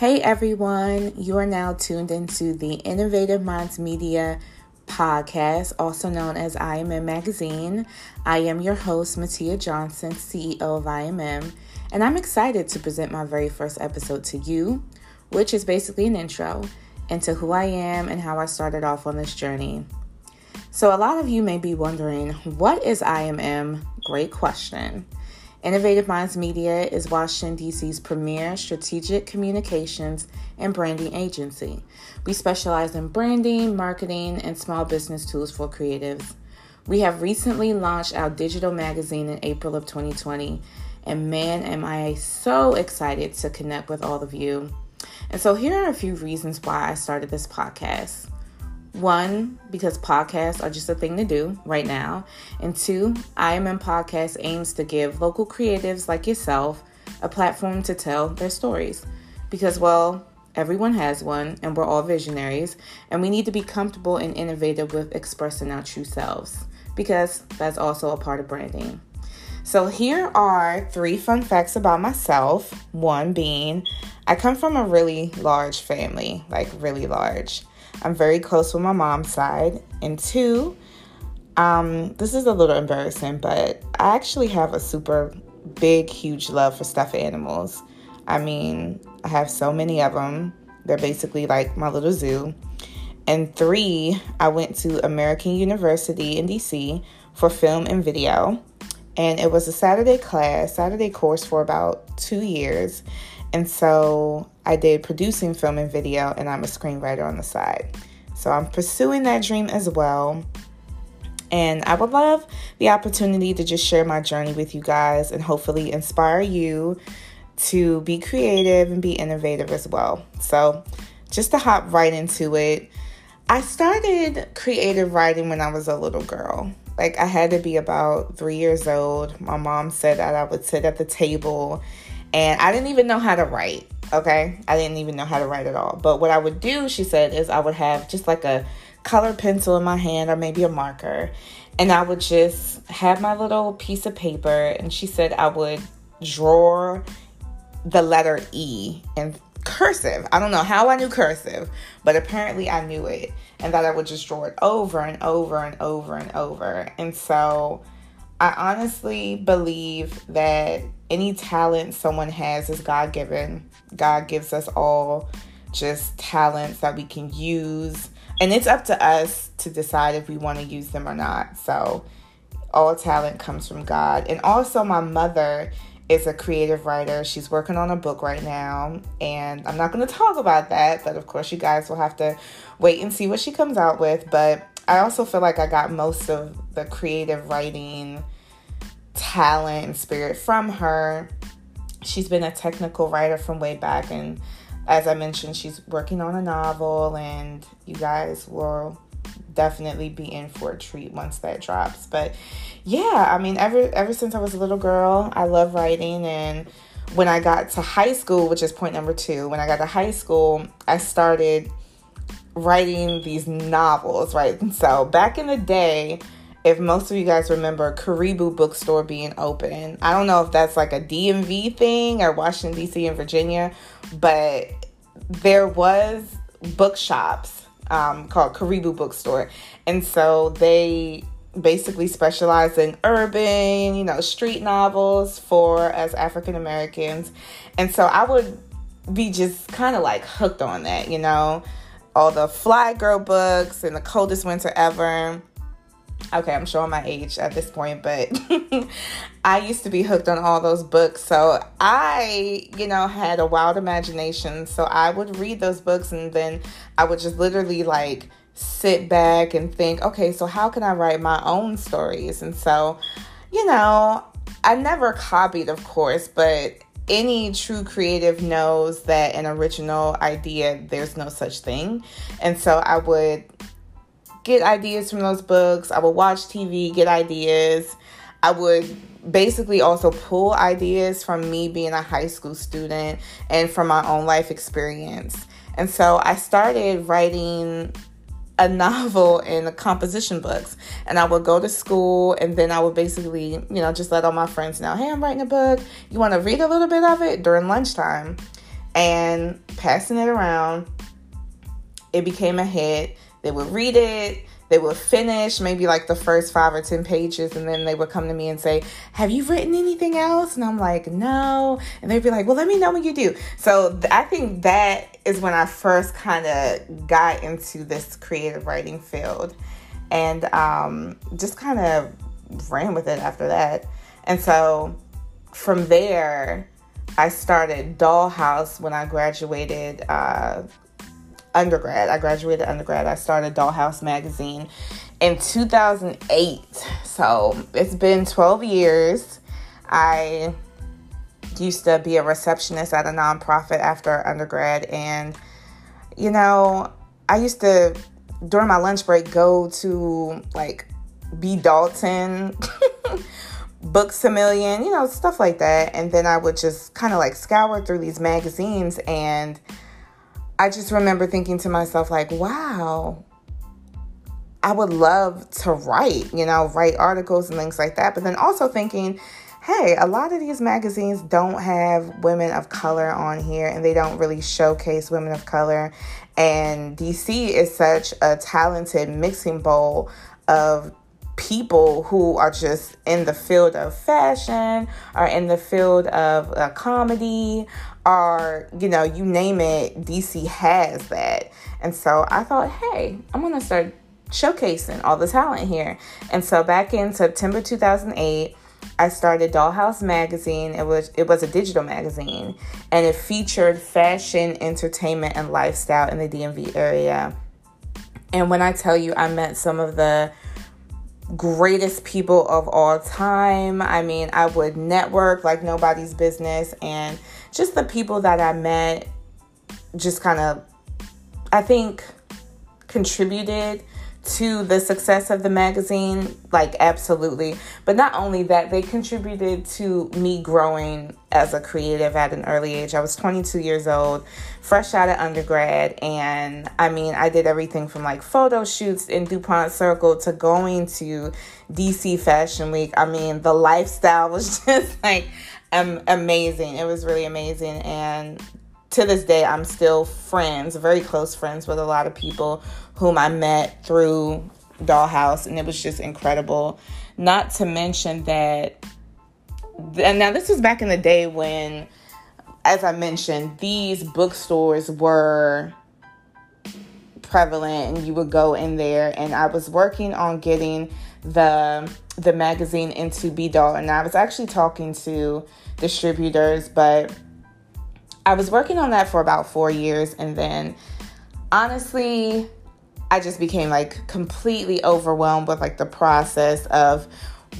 Hey everyone, you are now tuned into the Innovative Minds Media podcast, also known as IMM Magazine. I am your host, Mattia Johnson, CEO of IMM, and I'm excited to present my very first episode to you, which is basically an intro into who I am and how I started off on this journey. So, a lot of you may be wondering, what is IMM? Great question. Innovative Minds Media is Washington, D.C.'s premier strategic communications and branding agency. We specialize in branding, marketing, and small business tools for creatives. We have recently launched our digital magazine in April of 2020, and man, am I so excited to connect with all of you. And so, here are a few reasons why I started this podcast. One, because podcasts are just a thing to do right now. And two, IMM Podcast aims to give local creatives like yourself a platform to tell their stories. Because, well, everyone has one, and we're all visionaries, and we need to be comfortable and innovative with expressing our true selves. Because that's also a part of branding. So, here are three fun facts about myself. One being, I come from a really large family, like really large. I'm very close with my mom's side. And two, um, this is a little embarrassing, but I actually have a super big, huge love for stuffed animals. I mean, I have so many of them. They're basically like my little zoo. And three, I went to American University in DC for film and video. And it was a Saturday class, Saturday course for about two years. And so I did producing film and video, and I'm a screenwriter on the side. So I'm pursuing that dream as well. And I would love the opportunity to just share my journey with you guys and hopefully inspire you to be creative and be innovative as well. So, just to hop right into it, I started creative writing when I was a little girl. Like, I had to be about three years old. My mom said that I would sit at the table and I didn't even know how to write. Okay, I didn't even know how to write at all. But what I would do, she said, is I would have just like a color pencil in my hand or maybe a marker, and I would just have my little piece of paper. And she said I would draw the letter E in cursive. I don't know how I knew cursive, but apparently I knew it, and that I would just draw it over and over and over and over. And so I honestly believe that any talent someone has is God given. God gives us all just talents that we can use. And it's up to us to decide if we want to use them or not. So, all talent comes from God. And also, my mother is a creative writer. She's working on a book right now. And I'm not going to talk about that. But of course, you guys will have to wait and see what she comes out with. But I also feel like I got most of the creative writing talent and spirit from her. She's been a technical writer from way back, and as I mentioned, she's working on a novel, and you guys will definitely be in for a treat once that drops. But yeah, I mean, ever ever since I was a little girl, I love writing and when I got to high school, which is point number two, when I got to high school, I started writing these novels, right? So back in the day, if most of you guys remember Karibu Bookstore being open, I don't know if that's like a DMV thing or Washington, D.C. and Virginia, but there was bookshops um, called Karibu Bookstore. And so they basically specialize in urban, you know, street novels for us African Americans. And so I would be just kind of like hooked on that, you know, all the Flyy Girl books and the coldest winter ever. Okay, I'm showing my age at this point, but I used to be hooked on all those books. So I, you know, had a wild imagination. So I would read those books and then I would just literally like sit back and think, okay, so how can I write my own stories? And so, you know, I never copied, of course, but any true creative knows that an original idea, there's no such thing. And so I would get ideas from those books. I would watch TV, get ideas. I would basically also pull ideas from me being a high school student and from my own life experience. And so I started writing a novel in the composition books. And I would go to school and then I would basically, you know, just let all my friends know, hey, I'm writing a book. You want to read a little bit of it during lunchtime? and passing it around. It became a hit. They would read it, they would finish maybe like the first five or 10 pages, and then they would come to me and say, Have you written anything else? And I'm like, No. And they'd be like, Well, let me know when you do. So I think that is when I first kind of got into this creative writing field and um, just kind of ran with it after that. And so from there, I started Dollhouse when I graduated uh, undergrad. I graduated undergrad. I started Dollhouse magazine in 2008. So it's been 12 years. I used to be a receptionist at a nonprofit after undergrad, and you know, I used to during my lunch break go to like B Dalton, Books a Million, you know, stuff like that. And then I would just kind of like scour through these magazines. And I just remember thinking to myself, like, wow, I would love to write, you know, write articles and things like that. But then also thinking, hey, a lot of these magazines don't have women of color on here and they don't really showcase women of color. And DC is such a talented mixing bowl of people who are just in the field of fashion or in the field of uh, comedy you know you name it dc has that and so i thought hey i'm gonna start showcasing all the talent here and so back in september 2008 I started Dollhouse magazine. It was it was a digital magazine and it featured fashion, entertainment and lifestyle in the DMV area. And when I tell you I met some of the greatest people of all time. I mean, I would network like nobody's business, and just the people that I met just kind of, I think, contributed to the success of the magazine like absolutely. But not only that they contributed to me growing as a creative at an early age. I was 22 years old fresh out of undergrad and i mean i did everything from like photo shoots in dupont circle to going to dc fashion week. I mean the lifestyle was just like amazing. It was really amazing. And to this day, I'm still friends, very close friends with a lot of people whom I met through Dollhouse, and it was just incredible. Not to mention that, and now this was back in the day when, as I mentioned, these bookstores were prevalent and you would go in there. And I was working on getting the the magazine into B Doll and I was actually talking to distributors but I was working on that for about four years, and then honestly, I just became like completely overwhelmed with like the process of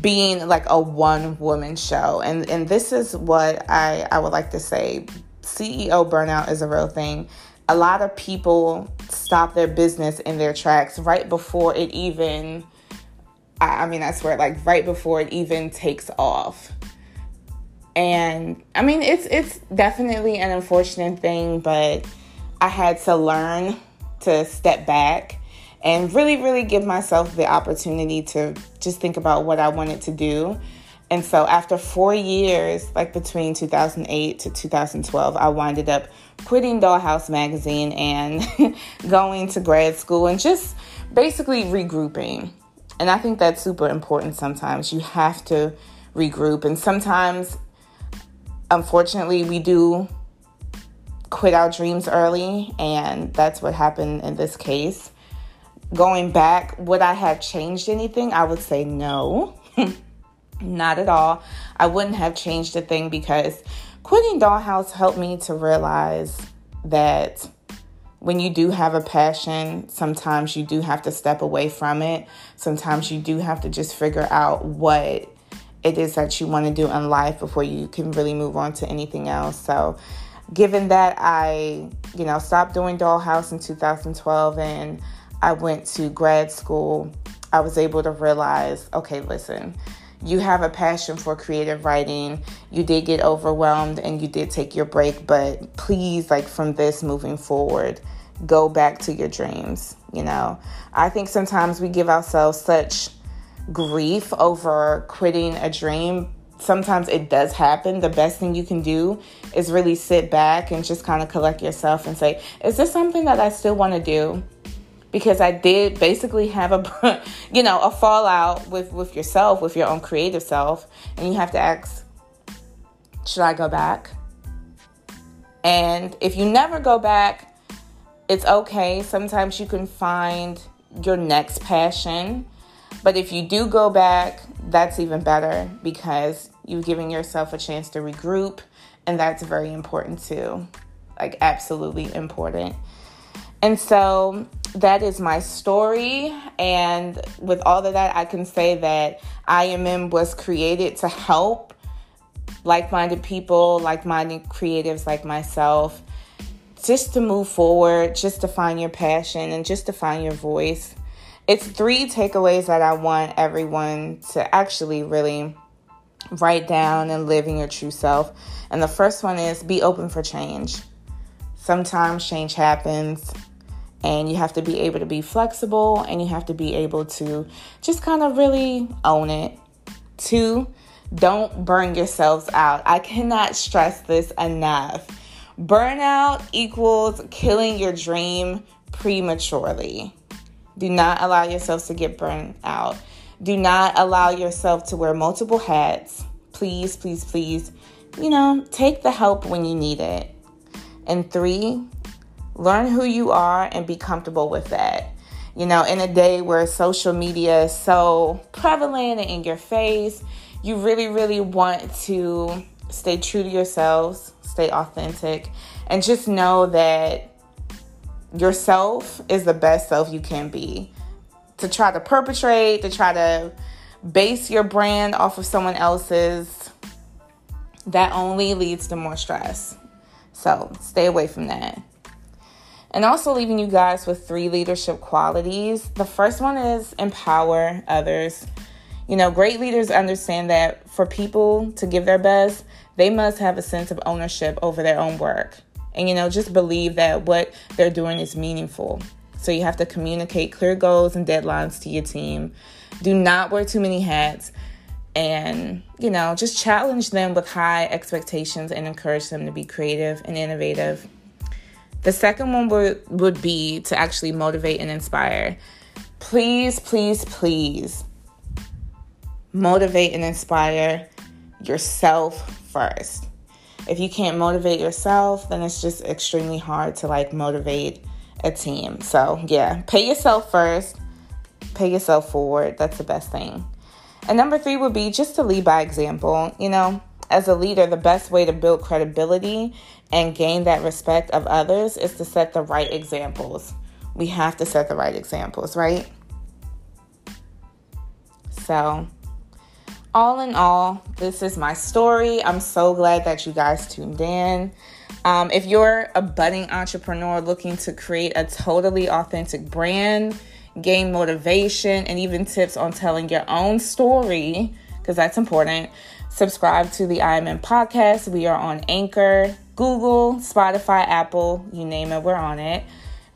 being like a one woman show. And and this is what I I would like to say. CEO burnout is a real thing. A lot of people stop their business in their tracks right before it even I, I mean I swear like right before it even takes off and I mean it's it's definitely an unfortunate thing, but I had to learn to step back and really really give myself the opportunity to just think about what I wanted to do. And so after 4 years, like between 2008 to 2012, I winded up quitting Dollhouse magazine and going to grad school and just basically regrouping. And I think that's super important sometimes. You have to regroup and sometimes unfortunately, we do quit our dreams early, and that's what happened in this case. Going back, would I have changed anything? I would say no, not at all. I wouldn't have changed a thing because quitting Dollhouse helped me to realize that when you do have a passion, sometimes you do have to step away from it. Sometimes you do have to just figure out what it is that you want to do in life before you can really move on to anything else. So, given that I, you know, stopped doing Dollhouse in 2012 and I went to grad school, I was able to realize okay, listen, you have a passion for creative writing. You did get overwhelmed and you did take your break, but please, like from this moving forward, go back to your dreams. You know, I think sometimes we give ourselves such grief over quitting a dream sometimes it does happen, the best thing you can do is really sit back and just kind of collect yourself and say, is this something that I still want to do? Because I did basically have a, you know, a fallout with with yourself, with your own creative self, and you have to ask, should I go back? And if you never go back, it's okay. Sometimes you can find your next passion. But if you do go back, that's even better because you've given yourself a chance to regroup, and that's very important too. Like, absolutely important. And so that is my story. And with all of that, I can say that IMM was created to help like minded people, like minded creatives like myself, just to move forward, just to find your passion, and just to find your voice. It's three takeaways that I want everyone to actually really write down and live in your true self. And the first one is be open for change. Sometimes change happens, and you have to be able to be flexible and you have to be able to just kind of really own it. Two, don't burn yourselves out. I cannot stress this enough. Burnout equals killing your dream prematurely. Do not allow yourselves to get burned out. Do not allow yourself to wear multiple hats. Please, please, please, you know, take the help when you need it. And three, learn who you are and be comfortable with that. You know, in a day where social media is so prevalent and in your face, you really, really want to stay true to yourselves, stay authentic, and just know that yourself is the best self you can be. To try to perpetrate, to try to base your brand off of someone else's, that only leads to more stress. So stay away from that. And also leaving you guys with three leadership qualities. The first one is empower others. You know, great leaders understand that for people to give their best, they must have a sense of ownership over their own work. And, you know, just believe that what they're doing is meaningful. So you have to communicate clear goals and deadlines to your team. Do not wear too many hats. And, you know, just challenge them with high expectations and encourage them to be creative and innovative. The second one would, would be to actually motivate and inspire. Please, please, please motivate and inspire yourself first. If you can't motivate yourself, then it's just extremely hard to like motivate a team. So, yeah, pay yourself first, pay yourself forward. That's the best thing. And number three would be just to lead by example. You know, as a leader, the best way to build credibility and gain that respect of others is to set the right examples. We have to set the right examples, right? So, all in all, this is my story. I'm so glad that you guys tuned in. Um, if you're a budding entrepreneur looking to create a totally authentic brand, gain motivation, and even tips on telling your own story, because that's important, subscribe to the IMM podcast. We are on Anchor, Google, Spotify, Apple, you name it, we're on it.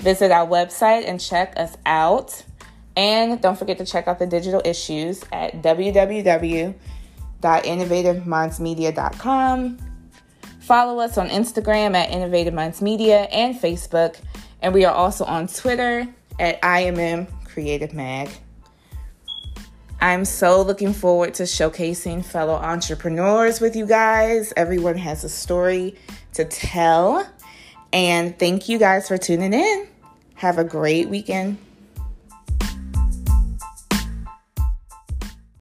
Visit our website and check us out. And don't forget to check out the digital issues at www.innovativemindsmedia.com. Follow us on Instagram at Innovative Minds Media and Facebook. And we are also on Twitter at IMM Creative Mag. I'm so looking forward to showcasing fellow entrepreneurs with you guys. Everyone has a story to tell. And thank you guys for tuning in. Have a great weekend.